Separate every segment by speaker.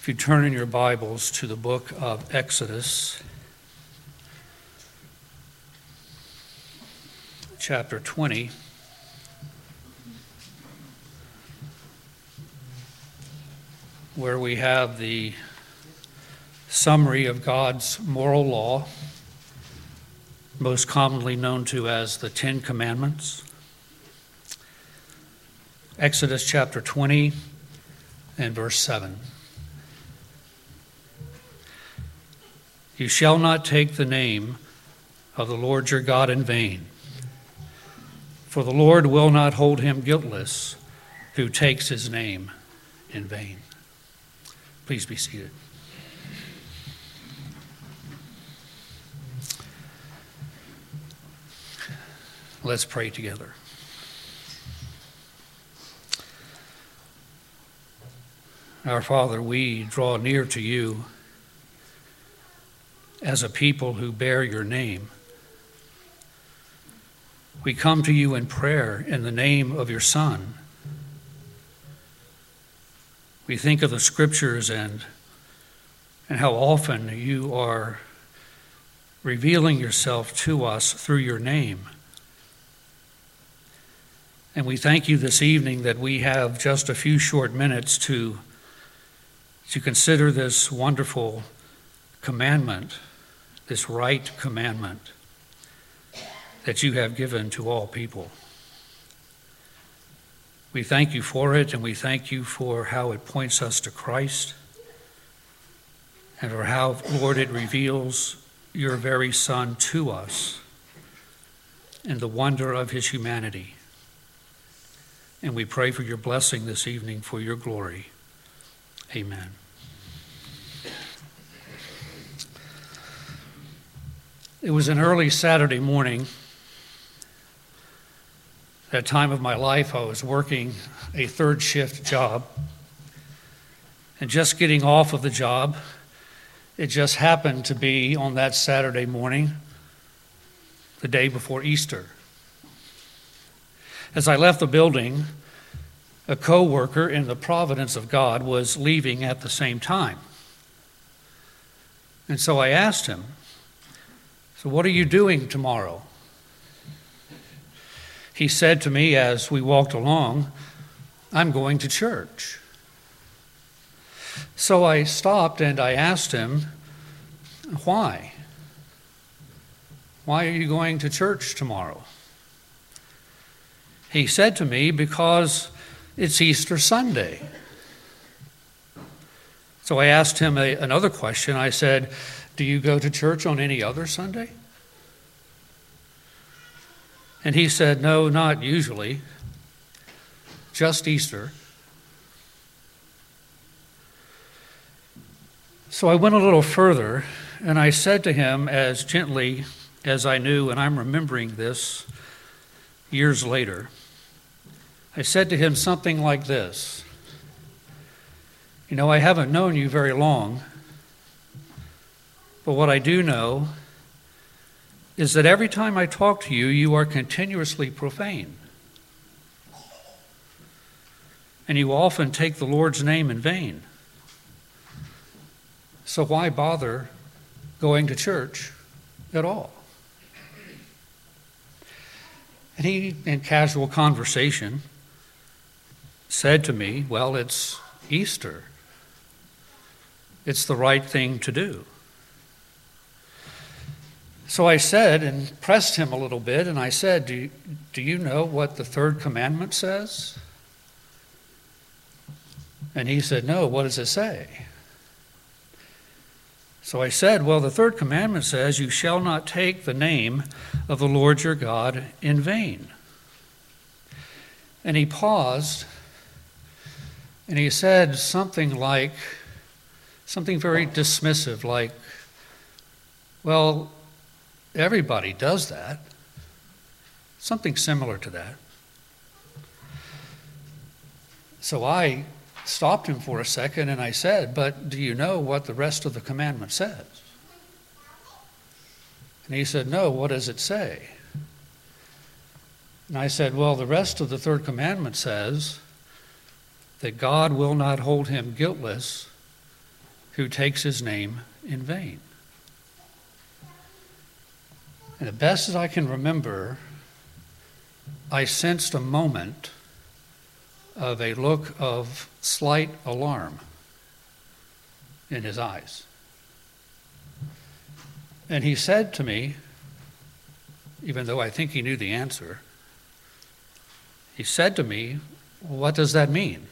Speaker 1: If you turn in your Bibles to the book of Exodus, chapter 20. Where we have the summary of God's moral law, most commonly known to as the Ten Commandments. Exodus chapter 20 and verse 7. You shall not take the name of the Lord your God in vain, for the Lord will not hold him guiltless who takes his name in vain. Please be seated. Let's pray together. Our Father, we draw near to you as a people who bear your name. We come to you in prayer in the name of your Son. We think of the scriptures and, and how often you are revealing yourself to us through your name. And we thank you this evening that we have just a few short minutes to, to consider this wonderful commandment this right commandment that you have given to all people. We thank you for it, and we thank you for how it points us to Christ, and for how, Lord, it reveals your very Son to us and the wonder of his humanity. And we pray for your blessing this evening for your glory. Amen. It was an early Saturday morning. That time of my life, I was working a third shift job. And just getting off of the job, it just happened to be on that Saturday morning, the day before Easter. As I left the building, a co worker in the providence of God was leaving at the same time. And so I asked him, so, what are you doing tomorrow? He said to me as we walked along, I'm going to church. So I stopped and I asked him, Why? Why are you going to church tomorrow? He said to me, Because it's Easter Sunday. So I asked him a, another question. I said, do you go to church on any other Sunday? And he said, No, not usually, just Easter. So I went a little further and I said to him, as gently as I knew, and I'm remembering this years later, I said to him something like this You know, I haven't known you very long, but what I do know is that every time I talk to you, you are continuously profane. And you often take the Lord's name in vain. So why bother going to church at all? And he, in casual conversation, said to me, Well, it's Easter. It's the right thing to do. So I said and pressed him a little bit, and I said, Do you, do you know what the third commandment says? And he said, No, what does it say? So I said, Well, the third commandment says, You shall not take the name of the Lord your God in vain. And he paused and he said something like, something very dismissive, like, Well, Everybody does that. Something similar to that. So I stopped him for a second and I said, But do you know what the rest of the commandment says? And he said, No, what does it say? And I said, Well, the rest of the third commandment says that God will not hold him guiltless who takes his name in vain. And the best as I can remember, I sensed a moment of a look of slight alarm in his eyes. And he said to me, even though I think he knew the answer, he said to me, What does that mean?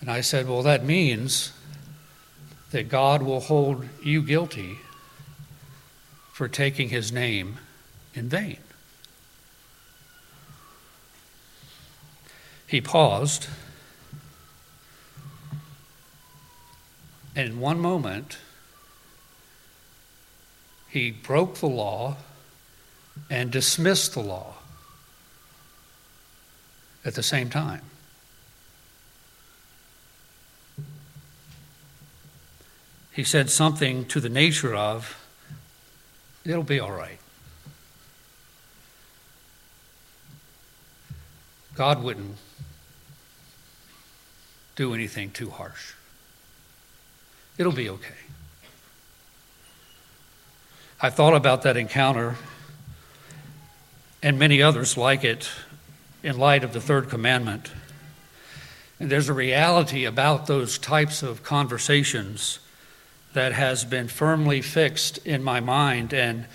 Speaker 1: And I said, Well, that means that God will hold you guilty for taking his name in vain. He paused, and in one moment, he broke the law and dismissed the law at the same time. He said something to the nature of, It'll be all right. God wouldn't do anything too harsh. It'll be okay. I thought about that encounter and many others like it in light of the third commandment. And there's a reality about those types of conversations that has been firmly fixed in my mind, and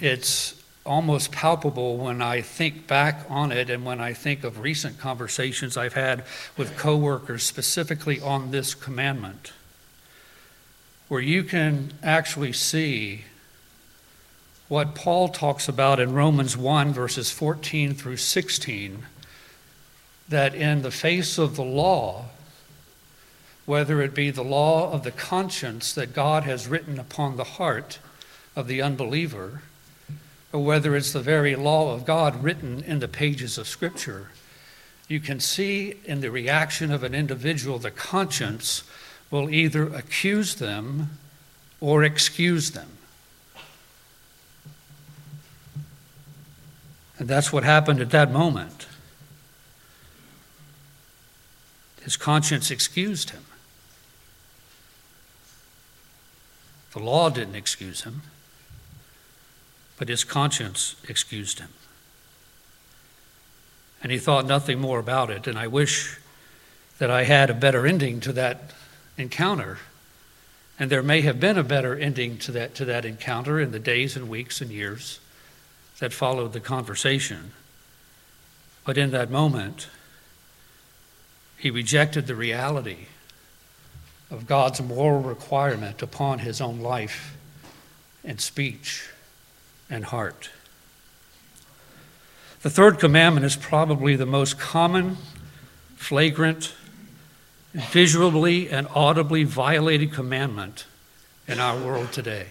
Speaker 1: it's almost palpable when I think back on it and when I think of recent conversations I've had with coworkers specifically on this commandment, where you can actually see what Paul talks about in Romans 1, verses 14 through 16, that in the face of the law, whether it be the law of the conscience that God has written upon the heart of the unbeliever, or whether it's the very law of God written in the pages of Scripture, you can see in the reaction of an individual the conscience will either accuse them or excuse them. And that's what happened at that moment. His conscience excused him. The law didn't excuse him, but his conscience excused him. And he thought nothing more about it. And I wish that I had a better ending to that encounter. And there may have been a better ending to that, to that encounter in the days and weeks and years that followed the conversation. But in that moment, he rejected the reality of God's moral requirement upon his own life and speech and heart. The third commandment is probably the most common, flagrant, visually and audibly violated commandment in our world today.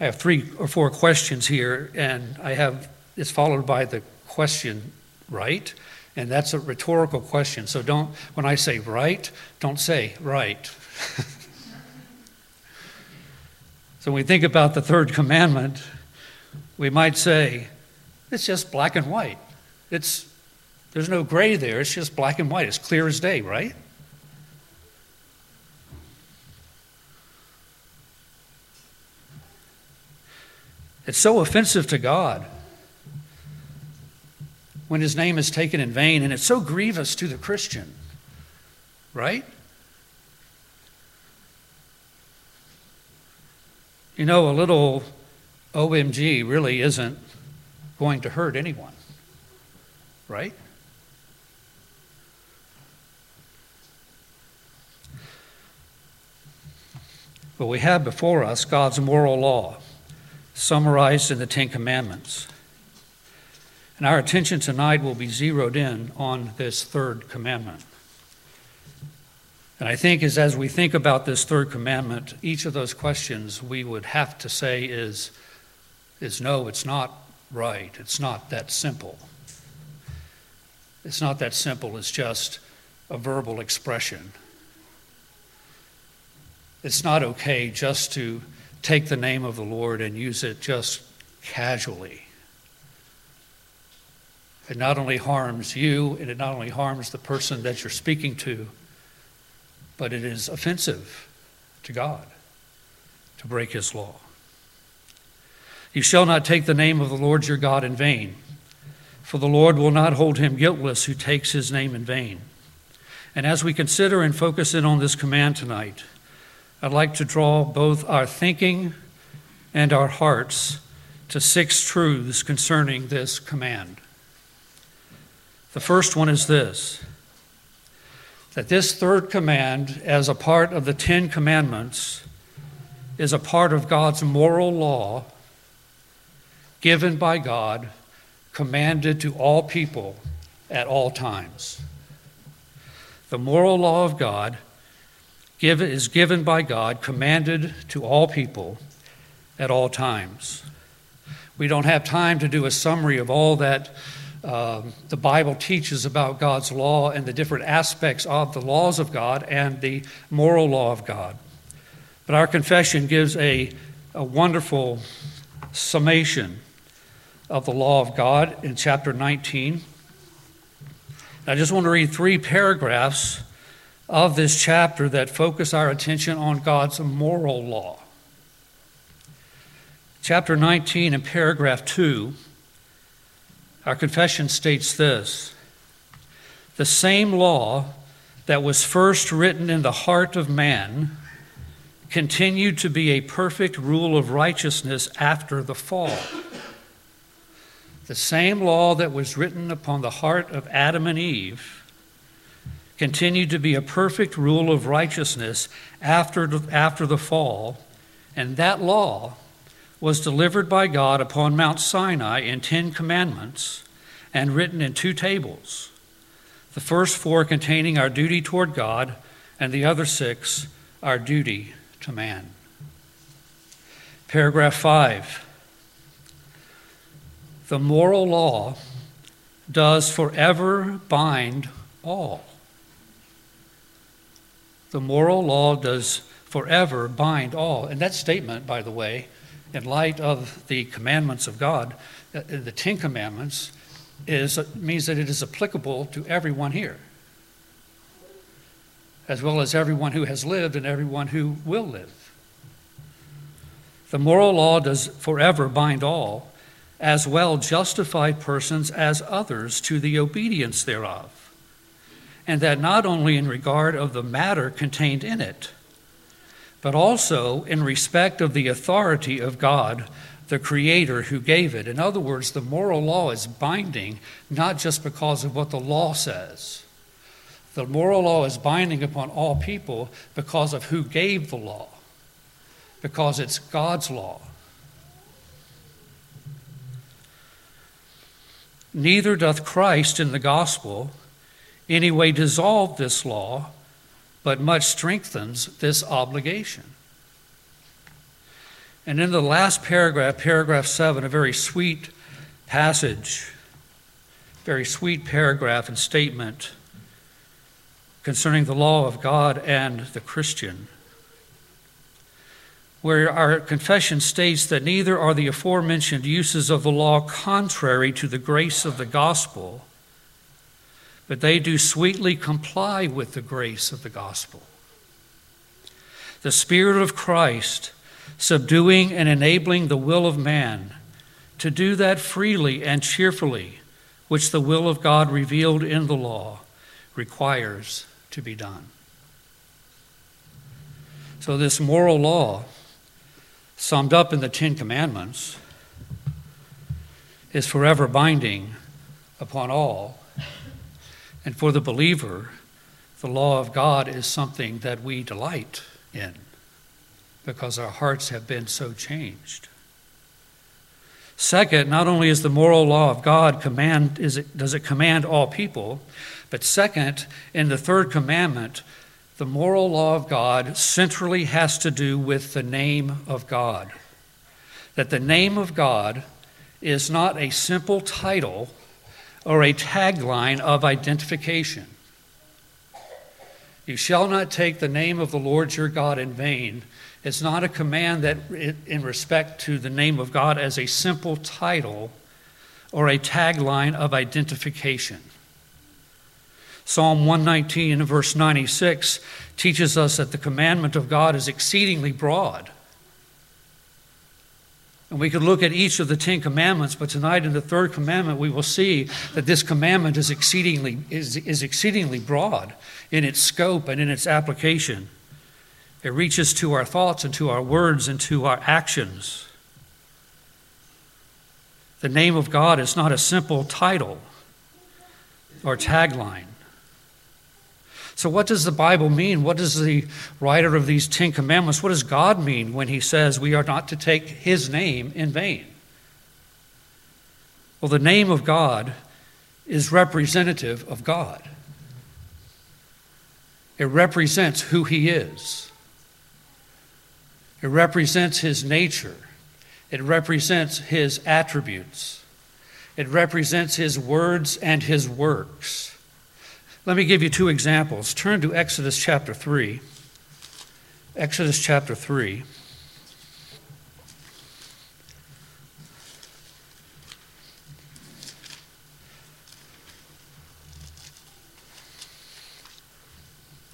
Speaker 1: I have three or four questions here, and I have it's followed by the question, right? And that's a rhetorical question. So don't, when I say right, don't say right. so when we think about the third commandment, we might say, it's just black and white. It's, there's no gray there, it's just black and white. It's clear as day, right? It's so offensive to God when his name is taken in vain, and it's so grievous to the Christian, right? You know, a little OMG really isn't going to hurt anyone, right? But we have before us God's moral law, summarized in the Ten Commandments. And our attention tonight will be zeroed in on this third commandment. And I think as, as we think about this third commandment, each of those questions we would have to say is, is no, it's not right. It's not that simple. It's not that simple. It's just a verbal expression. It's not okay just to take the name of the Lord and use it just casually. It not only harms you and it not only harms the person that you're speaking to, but it is offensive to God to break his law. You shall not take the name of the Lord your God in vain, for the Lord will not hold him guiltless who takes his name in vain. And as we consider and focus in on this command tonight, I'd like to draw both our thinking and our hearts to six truths concerning this command. The first one is this that this third command, as a part of the Ten Commandments, is a part of God's moral law given by God, commanded to all people at all times. The moral law of God is given by God, commanded to all people at all times. We don't have time to do a summary of all that uh, the Bible teaches about God's law and the different aspects of the laws of God and the moral law of God. But our confession gives a, a wonderful summation of the law of God in chapter 19. I just want to read three paragraphs of this chapter that focus our attention on God's moral law. Chapter 19 and paragraph 2, our confession states this The same law that was first written in the heart of man continued to be a perfect rule of righteousness after the fall. The same law that was written upon the heart of Adam and Eve continued to be a perfect rule of righteousness after the, after the fall, and that law was delivered by God upon Mount Sinai in Ten Commandments and written in two tables. The first four containing our duty toward God, and the other six our duty to man. Paragraph 5 The moral law does forever bind all. The moral law does forever bind all. And that statement, by the way, in light of the commandments of God, uh, the Ten Commandments, is, means that it is applicable to everyone here, as well as everyone who has lived and everyone who will live. The moral law does forever bind all, as well justified persons as others to the obedience thereof, and that not only in regard of the matter contained in it, but also in respect of the authority of God, the Creator who gave it. In other words, the moral law is binding not just because of what the law says. The moral law is binding upon all people because of who gave the law, because it's God's law. Neither doth Christ in the gospel any way dissolve this law but much strengthens this obligation. And in the last paragraph, paragraph 7, a very sweet passage, very sweet paragraph and statement concerning the law of God and the Christian, where our confession states that neither are the aforementioned uses of the law contrary to the grace of the gospel but they do sweetly comply with the grace of the gospel. The Spirit of Christ subduing and enabling the will of man to do that freely and cheerfully, which the will of God revealed in the law requires to be done. So, this moral law, summed up in the Ten Commandments, is forever binding upon all and for the believer, the law of God is something that we delight in because our hearts have been so changed. Second, not only is the moral law of God command is it, does it command all people, but second, in the third commandment, the moral law of God centrally has to do with the name of God. That the name of God is not a simple title or a tagline of identification. You shall not take the name of the Lord your God in vain. It's not a command that, in respect to the name of God, as a simple title or a tagline of identification. Psalm 119, verse 96, teaches us that the commandment of God is exceedingly broad. And we could look at each of the Ten Commandments, but tonight in the third commandment, we will see that this commandment is exceedingly, is, is exceedingly broad in its scope and in its application. It reaches to our thoughts and to our words and to our actions. The name of God is not a simple title or tagline. So, what does the Bible mean? What does the writer of these Ten Commandments, what does God mean when he says we are not to take his name in vain? Well, the name of God is representative of God, it represents who he is, it represents his nature, it represents his attributes, it represents his words and his works. Let me give you two examples. Turn to Exodus chapter 3. Exodus chapter 3.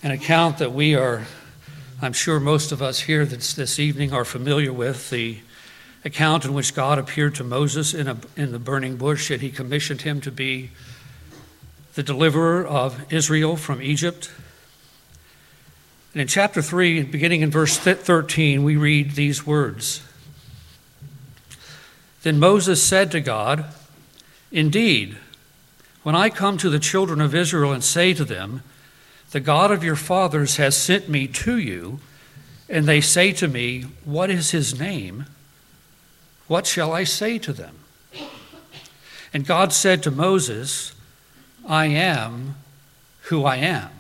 Speaker 1: An account that we are, I'm sure most of us here this, this evening are familiar with, the account in which God appeared to Moses in, a, in the burning bush and he commissioned him to be the deliverer of Israel from Egypt. And in chapter 3, beginning in verse 13, we read these words Then Moses said to God, Indeed, when I come to the children of Israel and say to them, The God of your fathers has sent me to you, and they say to me, What is his name? What shall I say to them? And God said to Moses, I am who I am.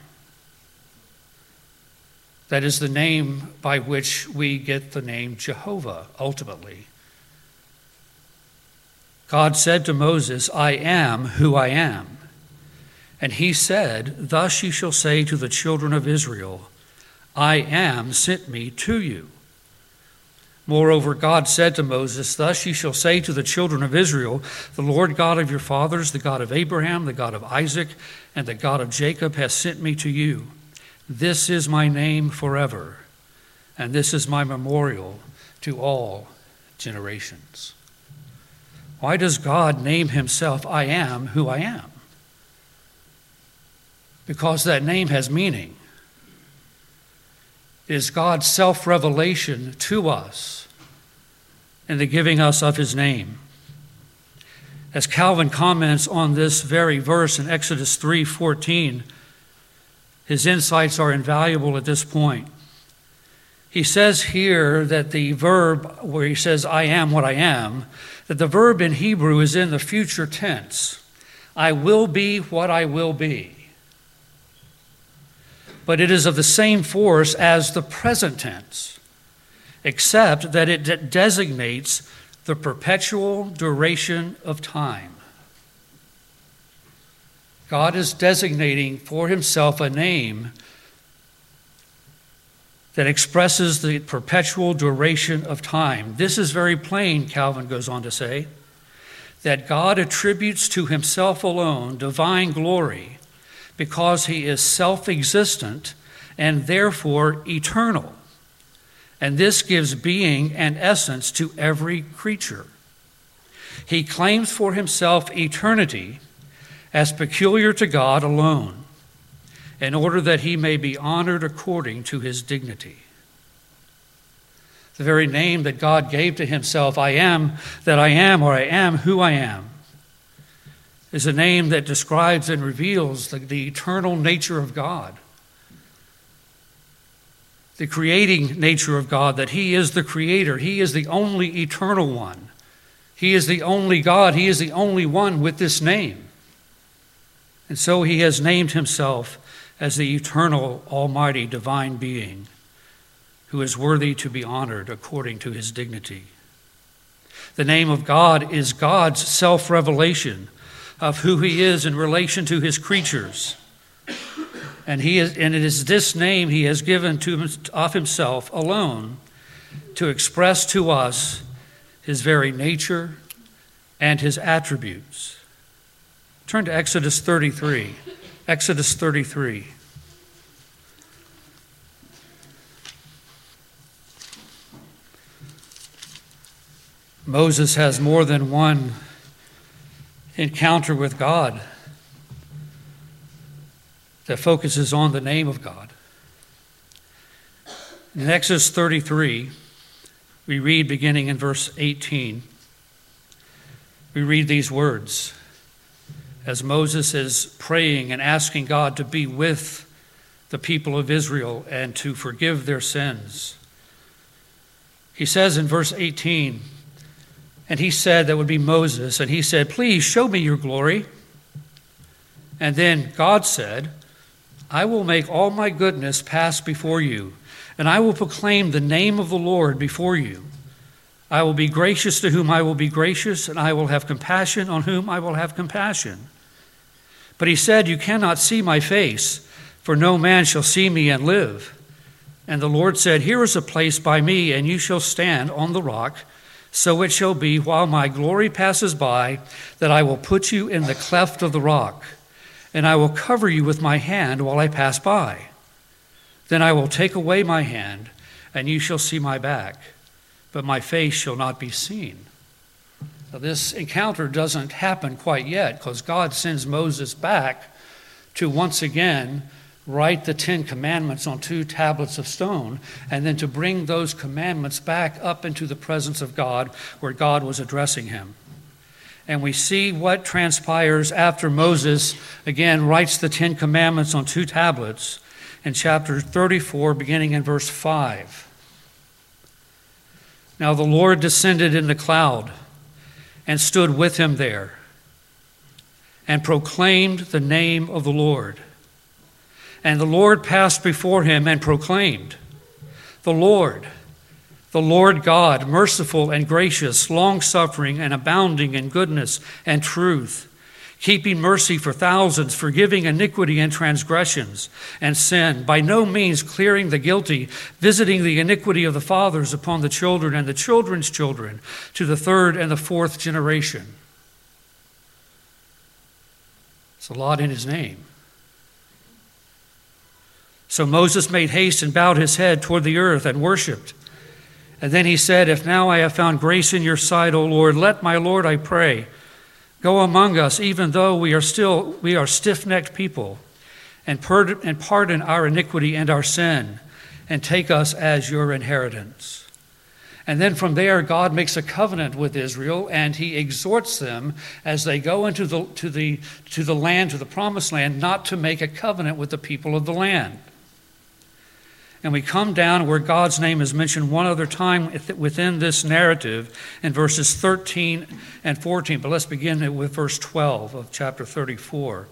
Speaker 1: That is the name by which we get the name Jehovah ultimately. God said to Moses, I am who I am. And he said, Thus you shall say to the children of Israel, I am sent me to you. Moreover, God said to Moses, Thus you shall say to the children of Israel, The Lord God of your fathers, the God of Abraham, the God of Isaac, and the God of Jacob, has sent me to you. This is my name forever, and this is my memorial to all generations. Why does God name himself, I am who I am? Because that name has meaning is God's self revelation to us in the giving us of his name. As Calvin comments on this very verse in Exodus 3:14, his insights are invaluable at this point. He says here that the verb where he says I am what I am, that the verb in Hebrew is in the future tense. I will be what I will be but it is of the same force as the present tense, except that it de- designates the perpetual duration of time. God is designating for himself a name that expresses the perpetual duration of time. This is very plain, Calvin goes on to say, that God attributes to himself alone divine glory because he is self existent and therefore eternal. And this gives being and essence to every creature. He claims for himself eternity as peculiar to God alone, in order that he may be honored according to his dignity. The very name that God gave to himself, I am that I am, or I am who I am, is a name that describes and reveals the, the eternal nature of God, the creating nature of God, that He is the creator, He is the only eternal one. He is the only God, He is the only one with this name. And so He has named Himself as the eternal, almighty, divine being who is worthy to be honored according to His dignity. The name of God is God's self revelation of who he is in relation to his creatures. And, he is, and it is this name he has given to of himself alone to express to us his very nature, and his attributes. Turn to Exodus 33. Exodus 33. Moses has more than one encounter with God that focuses on the name of God. In Exodus 33, we read beginning in verse 18, we read these words as Moses is praying and asking God to be with the people of Israel and to forgive their sins. He says in verse 18, and he said, that would be Moses, and he said, Please show me your glory. And then God said, I will make all my goodness pass before you, and I will proclaim the name of the Lord before you. I will be gracious to whom I will be gracious, and I will have compassion on whom I will have compassion. But he said, You cannot see my face, for no man shall see me and live. And the Lord said, Here is a place by me, and you shall stand on the rock. So it shall be while my glory passes by that I will put you in the cleft of the rock, and I will cover you with my hand while I pass by. Then I will take away my hand, and you shall see my back, but my face shall not be seen. Now, this encounter doesn't happen quite yet because God sends Moses back to once again write the Ten Commandments on two tablets of stone, and then to bring those commandments back up into the presence of God where God was addressing him. And we see what transpires after Moses again writes the Ten Commandments on two tablets in chapter 34, beginning in verse 5. Now the Lord descended in the cloud and stood with him there and proclaimed the name of the Lord. And the Lord passed before him and proclaimed, The Lord, the Lord God, merciful and gracious, long suffering and abounding in goodness and truth, keeping mercy for thousands, forgiving iniquity and transgressions and sin, by no means clearing the guilty, visiting the iniquity of the fathers upon the children and the children's children to the third and the fourth generation. It's a lot in his name. So Moses made haste and bowed his head toward the earth and worshiped. And then he said, If now I have found grace in your sight, O Lord, let my Lord, I pray, go among us, even though we are still we are stiff-necked people, and pardon our iniquity and our sin, and take us as your inheritance. And then from there, God makes a covenant with Israel, and he exhorts them as they go into the, to, the, to the land, to the promised land, not to make a covenant with the people of the land. And we come down where God's name is mentioned one other time within this narrative in verses 13 and 14. But let's begin with verse 12 of chapter 34.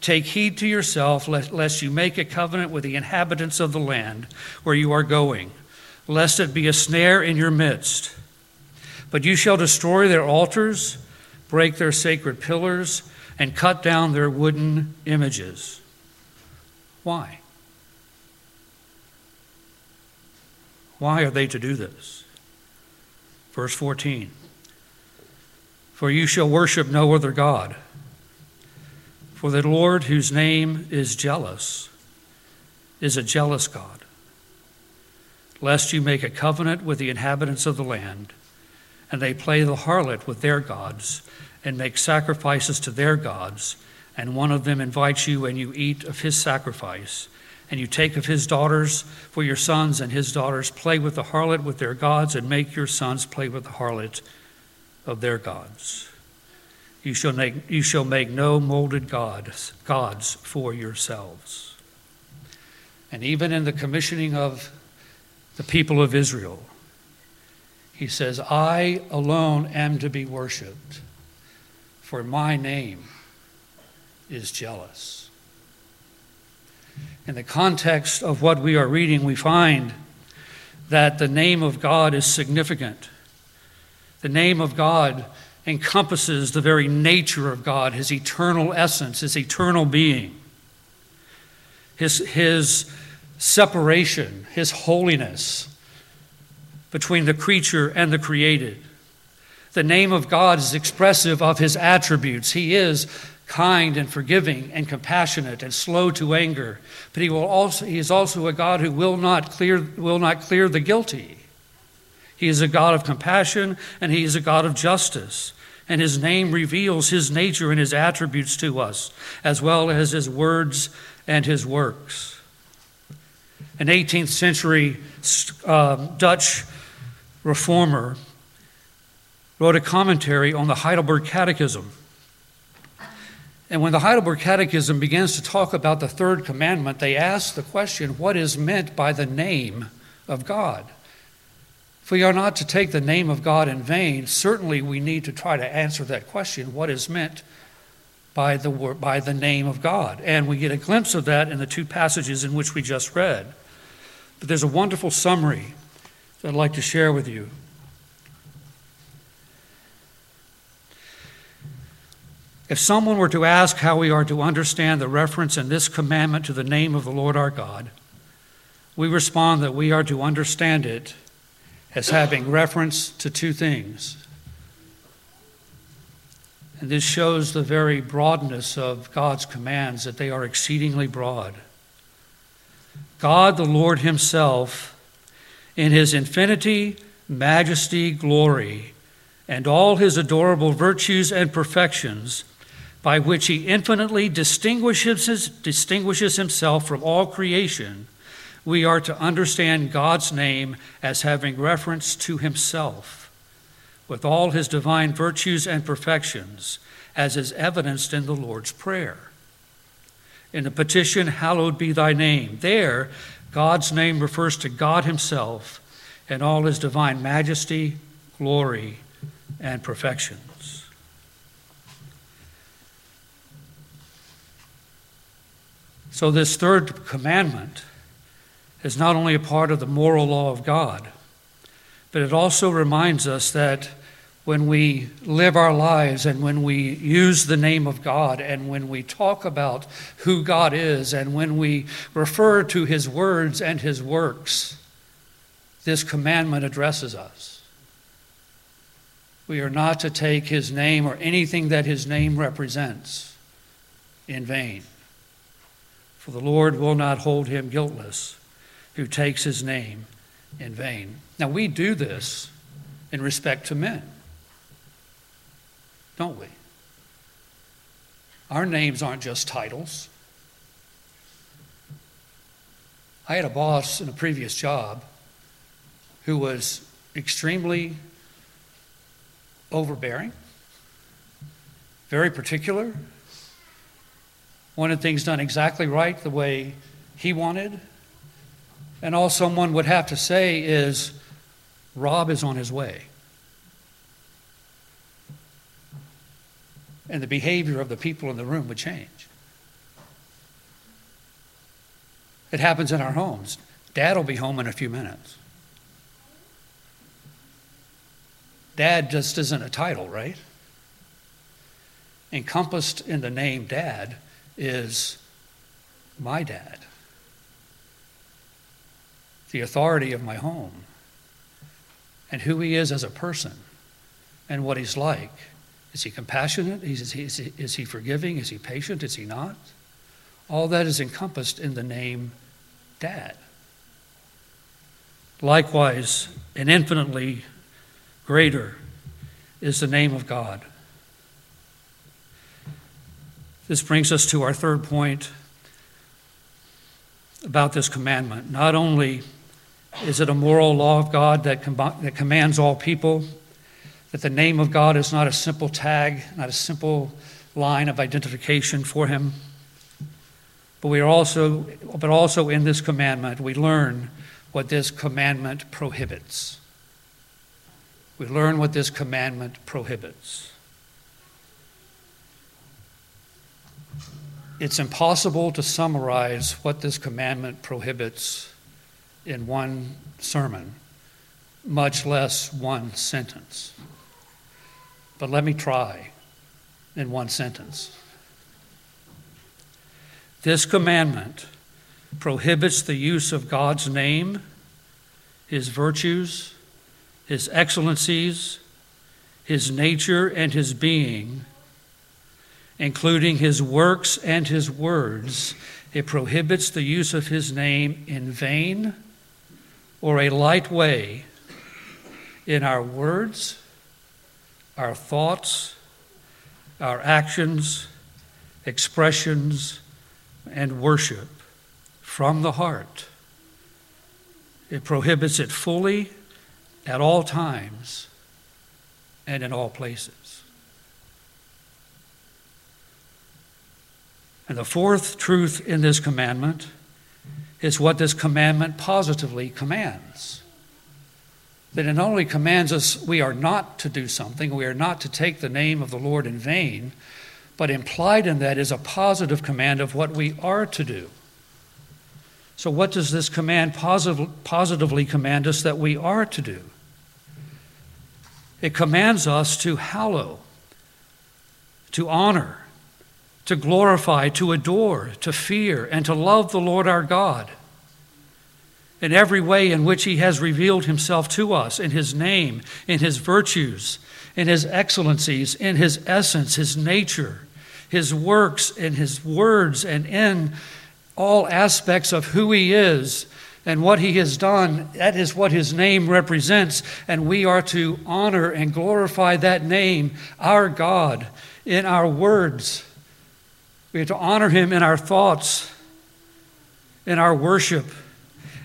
Speaker 1: Take heed to yourself, lest you make a covenant with the inhabitants of the land where you are going, lest it be a snare in your midst. But you shall destroy their altars, break their sacred pillars, and cut down their wooden images. Why? Why are they to do this? Verse 14 For you shall worship no other God. For the Lord, whose name is jealous, is a jealous God. Lest you make a covenant with the inhabitants of the land, and they play the harlot with their gods, and make sacrifices to their gods, and one of them invites you, and you eat of his sacrifice and you take of his daughters for your sons, and his daughters play with the harlot with their gods, and make your sons play with the harlot of their gods. You shall make, you shall make no molded gods, gods for yourselves. And even in the commissioning of the people of Israel, he says, I alone am to be worshiped, for my name is jealous in the context of what we are reading, we find that the name of God is significant. The name of God encompasses the very nature of God, his eternal essence, his eternal being, his, his separation, his holiness between the creature and the created. The name of God is expressive of his attributes. He is kind and forgiving and compassionate and slow to anger. But he, will also, he is also a God who will not, clear, will not clear the guilty. He is a God of compassion and he is a God of justice. And his name reveals his nature and his attributes to us, as well as his words and his works. An 18th century uh, Dutch reformer wrote a commentary on the Heidelberg Catechism. And when the Heidelberg Catechism begins to talk about the third commandment, they ask the question what is meant by the name of God? If we are not to take the name of God in vain, certainly we need to try to answer that question what is meant by the, by the name of God? And we get a glimpse of that in the two passages in which we just read. But there's a wonderful summary that I'd like to share with you. If someone were to ask how we are to understand the reference in this commandment to the name of the Lord our God, we respond that we are to understand it as having reference to two things. And this shows the very broadness of God's commands, that they are exceedingly broad. God, the Lord Himself, in His infinity, majesty, glory, and all His adorable virtues and perfections, by which he infinitely distinguishes, distinguishes himself from all creation, we are to understand God's name as having reference to himself, with all his divine virtues and perfections, as is evidenced in the Lord's Prayer. In the petition, Hallowed be thy name, there, God's name refers to God himself and all his divine majesty, glory, and perfection. So, this third commandment is not only a part of the moral law of God, but it also reminds us that when we live our lives and when we use the name of God and when we talk about who God is and when we refer to his words and his works, this commandment addresses us. We are not to take his name or anything that his name represents in vain. For the Lord will not hold him guiltless who takes his name in vain. Now, we do this in respect to men, don't we? Our names aren't just titles. I had a boss in a previous job who was extremely overbearing, very particular, wanted things done exactly right the way he wanted. And all someone would have to say is, Rob is on his way. And the behavior of the people in the room would change. It happens in our homes. Dad will be home in a few minutes. Dad just isn't a title, right? Encompassed in the name Dad is my dad, the authority of my home, and who he is as a person, and what he's like. Is he compassionate? Is he, is he, is he forgiving? Is he patient? Is he not? All that is encompassed in the name Dad. Likewise, and infinitely greater is the name of God. This brings us to our third point about this commandment. Not only is it a moral law of God that, com- that commands all people, that the name of God is not a simple tag, not a simple line of identification for him, but we are also, but also in this commandment, we learn what this commandment prohibits. We learn what this commandment prohibits. It's impossible to summarize what this commandment prohibits in one sermon, much less one sentence. But let me try in one sentence. This commandment prohibits the use of God's name, His virtues, His excellencies, his nature and his being, including his works and his words. It prohibits the use of his name in vain or a light way in our words, our thoughts, our actions, expressions, and worship from the heart. It prohibits it fully at all times and in all places. And the fourth truth in this commandment is what this commandment positively commands. That it not only commands us we are not to do something, we are not to take the name of the Lord in vain, but implied in that is a positive command of what we are to do. So, what does this command positively command us that we are to do? It commands us to hallow, to honor, to glorify, to adore, to fear, and to love the Lord our God in every way in which He has revealed Himself to us in His name, in His virtues, in His excellencies, in His essence, His nature, His works, in His words, and in all aspects of who He is and what he has done. That is what his name represents. And we are to honor and glorify that name, our God, in our words. We are to honor him in our thoughts, in our worship,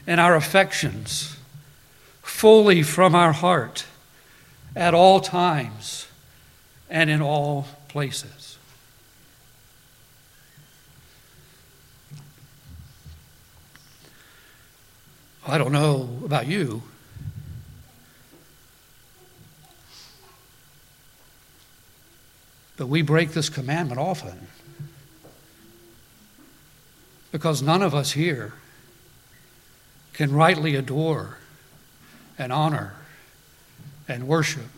Speaker 1: in our affections, fully from our heart, at all times, and in all places. I don't know about you. But we break this commandment often because none of us here can rightly adore and honor and worship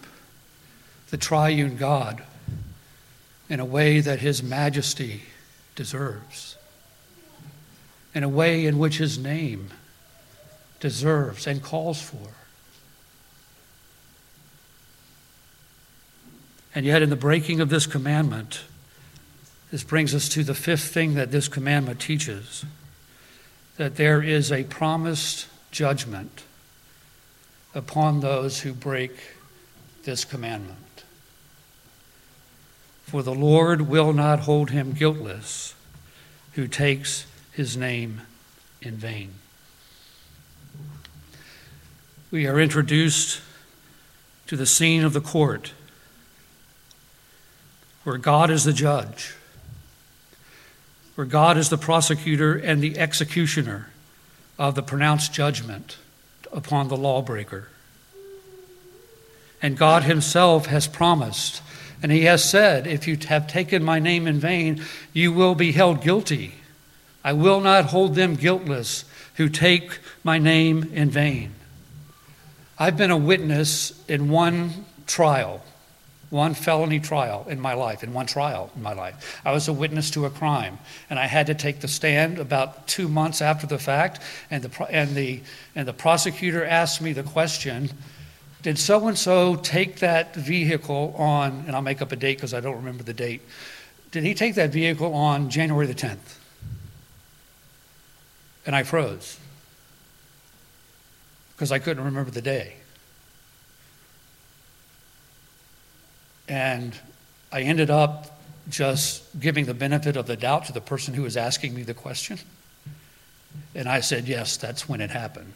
Speaker 1: the triune God in a way that His majesty deserves, in a way in which His name deserves and calls for. And yet, in the breaking of this commandment, this brings us to the fifth thing that this commandment teaches that there is a promised judgment upon those who break this commandment. For the Lord will not hold him guiltless who takes his name in vain we are introduced to the scene of the court where God is the judge, where God is the prosecutor and the executioner of the pronounced judgment upon the lawbreaker. And God Himself has promised, and He has said, If you have taken my name in vain, you will be held guilty. I will not hold them guiltless who take my name in vain. I've been a witness in one trial, one felony trial in my life, in one trial in my life. I was a witness to a crime, and I had to take the stand about two months after the fact, and the, and the, and the prosecutor asked me the question Did so and so take that vehicle on, and I'll make up a date because I don't remember the date. Did he take that vehicle on January the 10th? And I froze because I couldn't remember the day. And I ended up just giving the benefit of the doubt to the person who was asking me the question. And I said, yes, that's when it happened.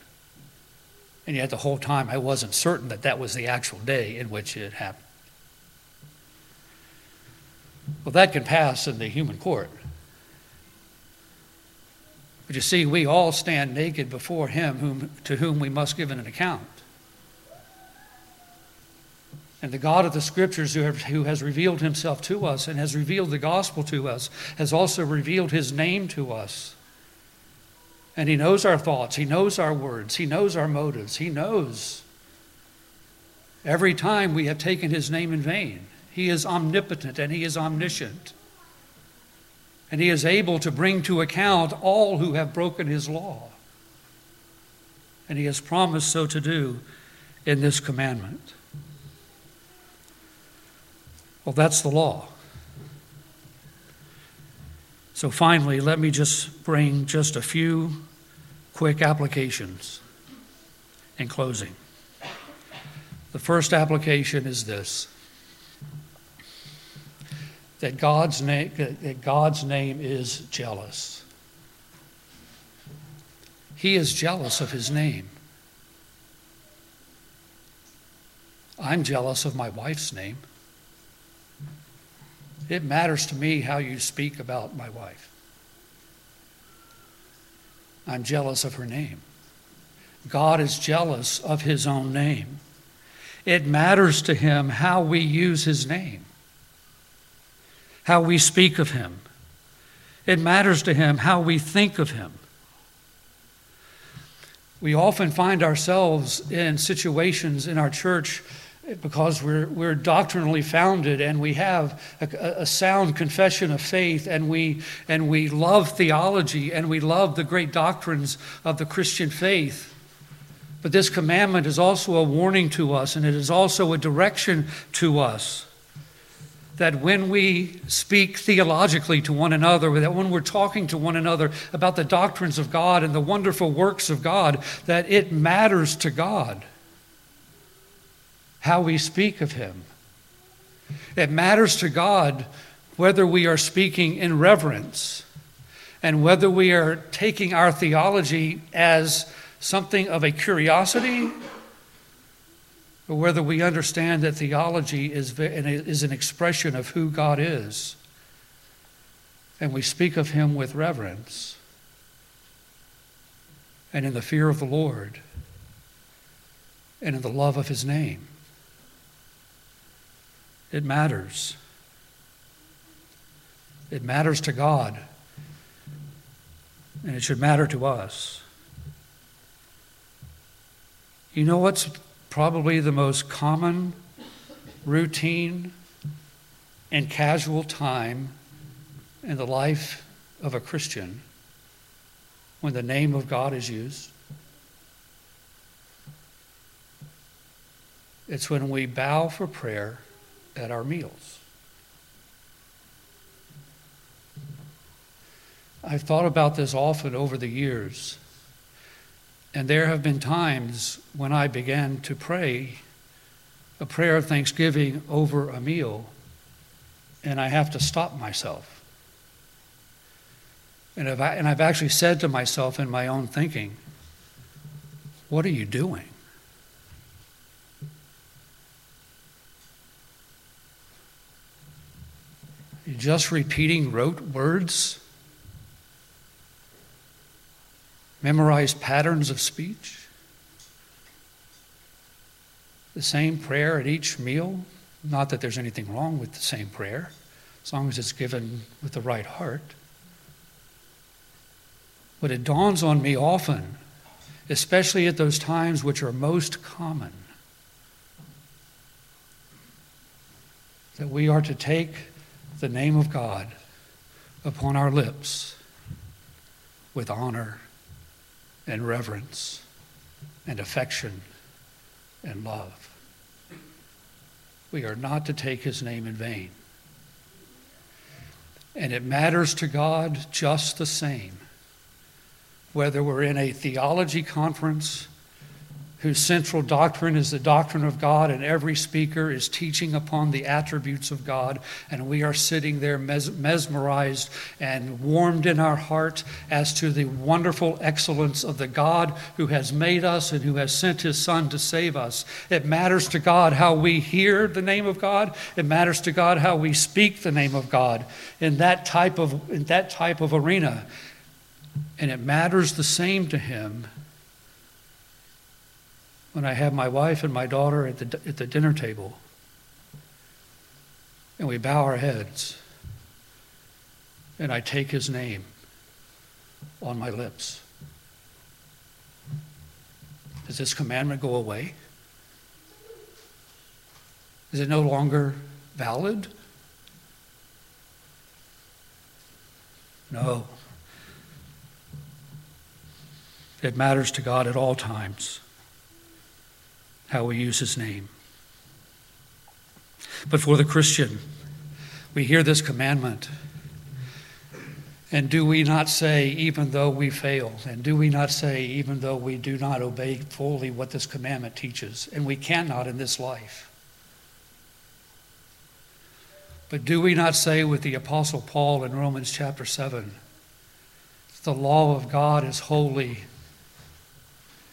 Speaker 1: And yet the whole time I wasn't certain that that was the actual day in which it happened. Well, that can pass in the human court. But you see, we all stand naked before him whom, to whom we must give an account. And the God of the Scriptures, who, have, who has revealed himself to us and has revealed the gospel to us, has also revealed his name to us. And he knows our thoughts, he knows our words, he knows our motives, he knows every time we have taken his name in vain. He is omnipotent and he is omniscient and he is able to bring to account all who have broken his law. And he has promised so to do in this commandment. Well, that's the law. So finally, let me just bring just a few quick applications in closing. The first application is this that God's name, that God's name is jealous. He is jealous of his name. I'm jealous of my wife's name. It matters to me how you speak about my wife. I'm jealous of her name. God is jealous of his own name. It matters to him how we use his name, how we speak of him. It matters to him how we think of him. We often find ourselves in situations in our church because we're, we're doctrinally founded and we have a, a, sound confession of faith and we, and we love theology and we love the great doctrines of the Christian faith. But this commandment is also a warning to us and it is also a direction to us that when we speak theologically to one another, that when we're talking to one another about the doctrines of God and the wonderful works of God, that it matters to God how we speak of Him. It matters to God whether we are speaking in reverence and whether we are taking our theology as something of a curiosity or whether we understand that theology is, is an expression of who God is and we speak of Him with reverence and in the fear of the Lord and in the love of His name. It matters. It matters to God, and it should matter to us. You know what's probably the most common, routine, and casual time in the life of a Christian when the name of God is used? It's when we bow for prayer at our meals. I've thought about this often over the years, and there have been times when I began to pray a prayer of thanksgiving over a meal, and I have to stop myself. And I've, and I've actually said to myself in my own thinking, What are you doing? Just repeating rote words? Memorized patterns of speech? The same prayer at each meal? Not that there's anything wrong with the same prayer, as long as it's given with the right heart. But it dawns on me often, especially at those times which are most common, that we are to take the name of God upon our lips with honor and reverence and affection and love. We are not to take his name in vain. And it matters to God just the same whether we're in a theology conference whose central doctrine is the doctrine of God, and every speaker is teaching upon the attributes of God, and we are sitting there mes- mesmerized and warmed in our heart as to the wonderful excellence of the God who has made us and who has sent his Son to save us. It matters to God how we hear the name of God, it matters to God how we speak the name of God in that type of, in that type of arena. And it matters the same to him when I have my wife and my daughter at the, at the dinner table and we bow our heads and I take his name on my lips. Does this commandment go away? Is it no longer valid? No. It matters to God at all times how we use his name. But for the Christian, We hear this commandment. And do we not say, even though we fail? And do we not say, even though we do not obey fully what this commandment teaches? And we cannot in this life. But do we not say with the Apostle Paul in Romans chapter 7 the law of God is holy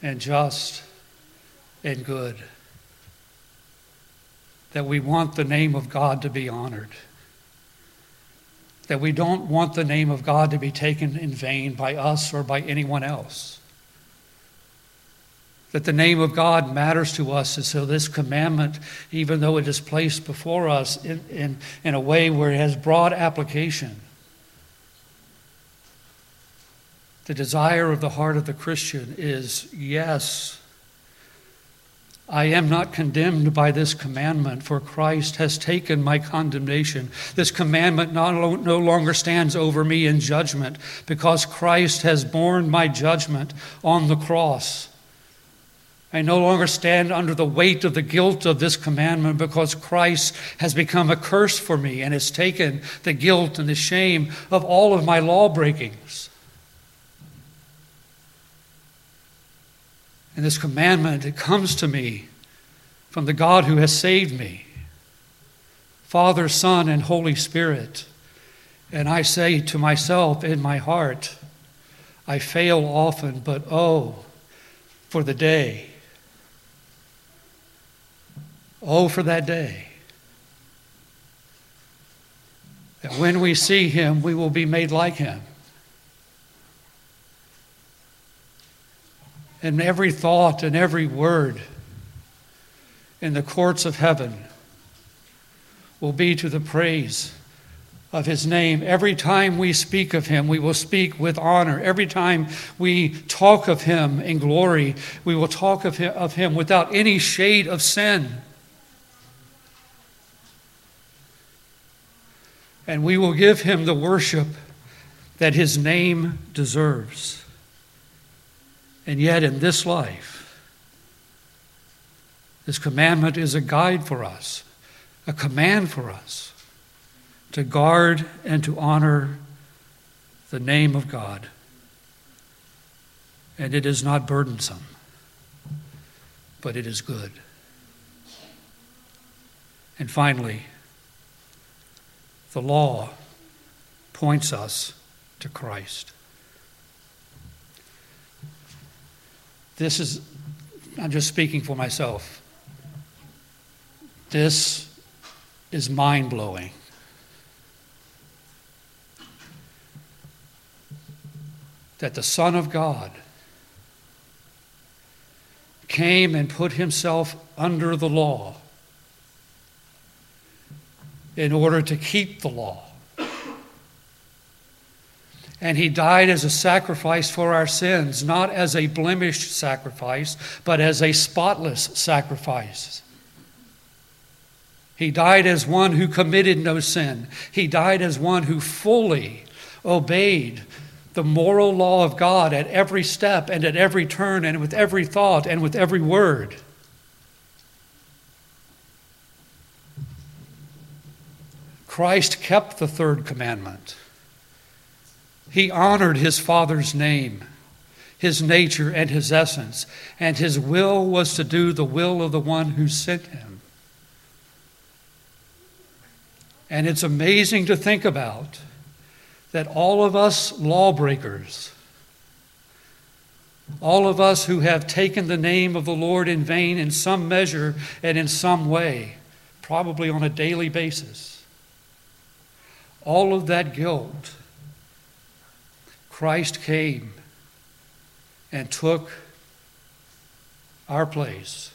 Speaker 1: and just and good? That we want the name of God to be honored that we don't want the name of God to be taken in vain by us or by anyone else. That the name of God matters to us, and so this commandment, even though it is placed before us in, in, in a way where it has broad application, the desire of the heart of the Christian is yes, I am not condemned by this commandment, for Christ has taken my condemnation. This commandment not, no longer stands over me in judgment, because Christ has borne my judgment on the cross. I no longer stand under the weight of the guilt of this commandment because Christ has become a curse for me and has taken the guilt and the shame of all of my law breakings. And this commandment, it comes to me from the God who has saved me Father, Son, and Holy Spirit. And I say to myself in my heart, I fail often, but oh, for the day. Oh, for that day. That when we see him, we will be made like him. And every thought and every word in the courts of heaven will be to the praise of his name. Every time we speak of him, we will speak with honor. Every time we talk of him in glory, we will talk of him, of him without any shade of sin. And we will give him the worship that his name deserves. And yet, in this life, this commandment is a guide for us, a command for us to guard and to honor the name of God. And it is not burdensome, but it is good. And finally, the law points us to Christ. This is, I'm just speaking for myself. This is mind blowing. That the Son of God came and put himself under the law in order to keep the law. And he died as a sacrifice for our sins, not as a blemished sacrifice, but as a spotless sacrifice. He died as one who committed no sin. He died as one who fully obeyed the moral law of God at every step and at every turn and with every thought and with every word. Christ kept the third commandment. He honored his Father's name, his nature, and his essence, and his will was to do the will of the one who sent him. And it's amazing to think about that all of us lawbreakers, all of us who have taken the name of the Lord in vain in some measure and in some way, probably on a daily basis, all of that guilt Christ came and took our place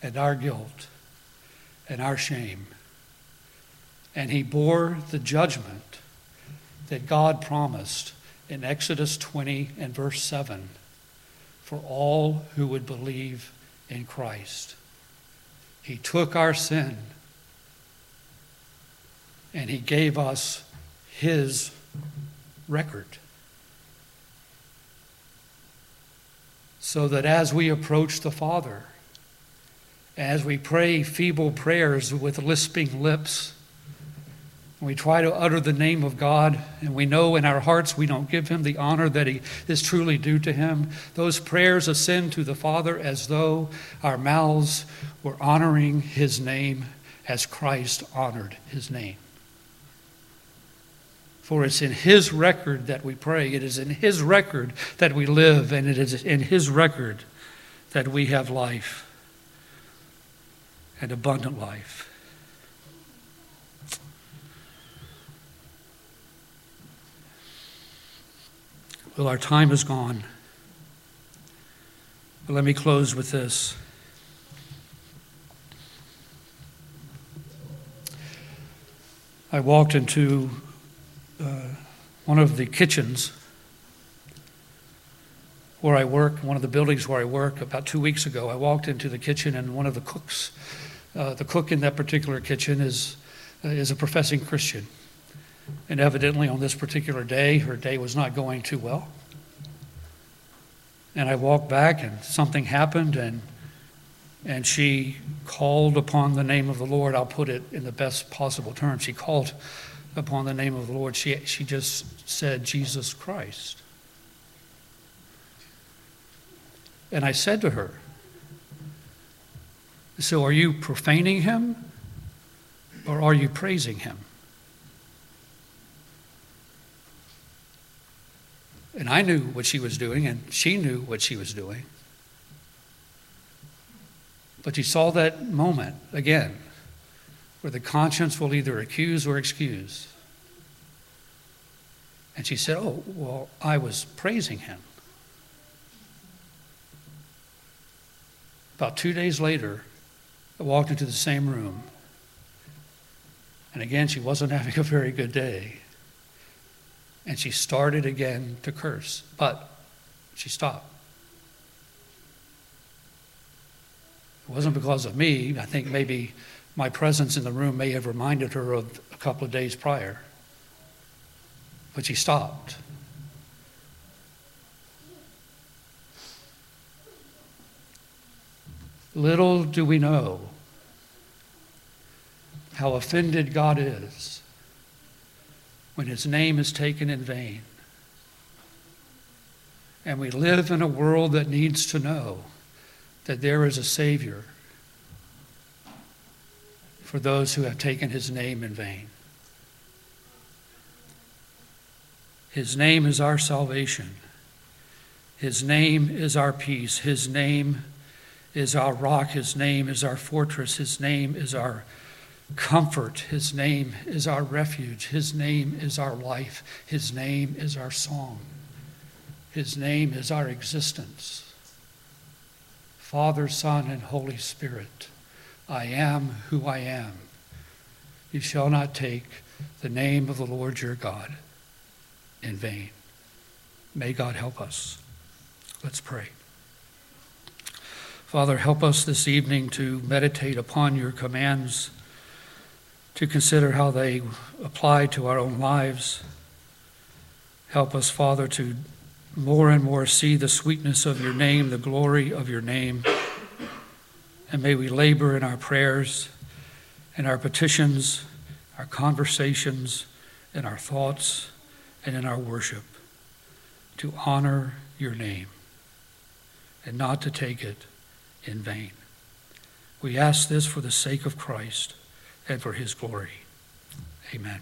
Speaker 1: and our guilt and our shame. And he bore the judgment that God promised in Exodus 20 and verse 7 for all who would believe in Christ. He took our sin and he gave us his record. So that as we approach the Father, as we pray feeble prayers with lisping lips, We try to utter the name of God, and we know in our hearts we don't give him the honor that he is truly due to him. Those prayers ascend to the Father as though our mouths were honoring his name as Christ honored his name. For it's in his record that we pray, it is in his record that we live, and it is in his record that we have life and abundant life. Well, our time is gone. But let me close with this. I walked into uh, one of the kitchens where I work, one of the buildings where I work, about two weeks ago. I walked into the kitchen, and one of the cooks, uh, the cook in that particular kitchen, is, uh, is a professing Christian. And evidently, on this particular day, her day was not going too well. And I walked back, and something happened, and, and she called upon the name of the Lord. I'll put it in the best possible terms. She called upon the name of the Lord. She, she just said, Jesus Christ. And I said to her, So are you profaning him, or are you praising him? And I knew what she was doing, and she knew what she was doing. But you saw that moment again where the conscience will either accuse or excuse. And she said, Oh, well, I was praising him. About two days later, I walked into the same room. And again, she wasn't having a very good day. And she started again to curse, but she stopped. It wasn't because of me. I think maybe my presence in the room may have reminded her of a couple of days prior. But she stopped. Little do we know how offended God is when his name is taken in vain. And we live in a world that needs to know that there is a Savior for those who have taken his name in vain. His name is our salvation. His name is our peace. His name is our rock. His name is our fortress. His name is our comfort. His name is our refuge. His name is our life. His name is our song. His name is our existence. Father, Son, and Holy Spirit, I am who I am. You shall not take the name of the Lord your God in vain. May God help us. Let's pray. Father, help us this evening to meditate upon your commands to consider how they apply to our own lives. Help us, Father, to more and more see the sweetness of your name, the glory of your name. And may we labor in our prayers, in our petitions, our conversations, in our thoughts, and in our worship to honor your name and not to take it in vain. We ask this for the sake of Christ and for his glory. Amen.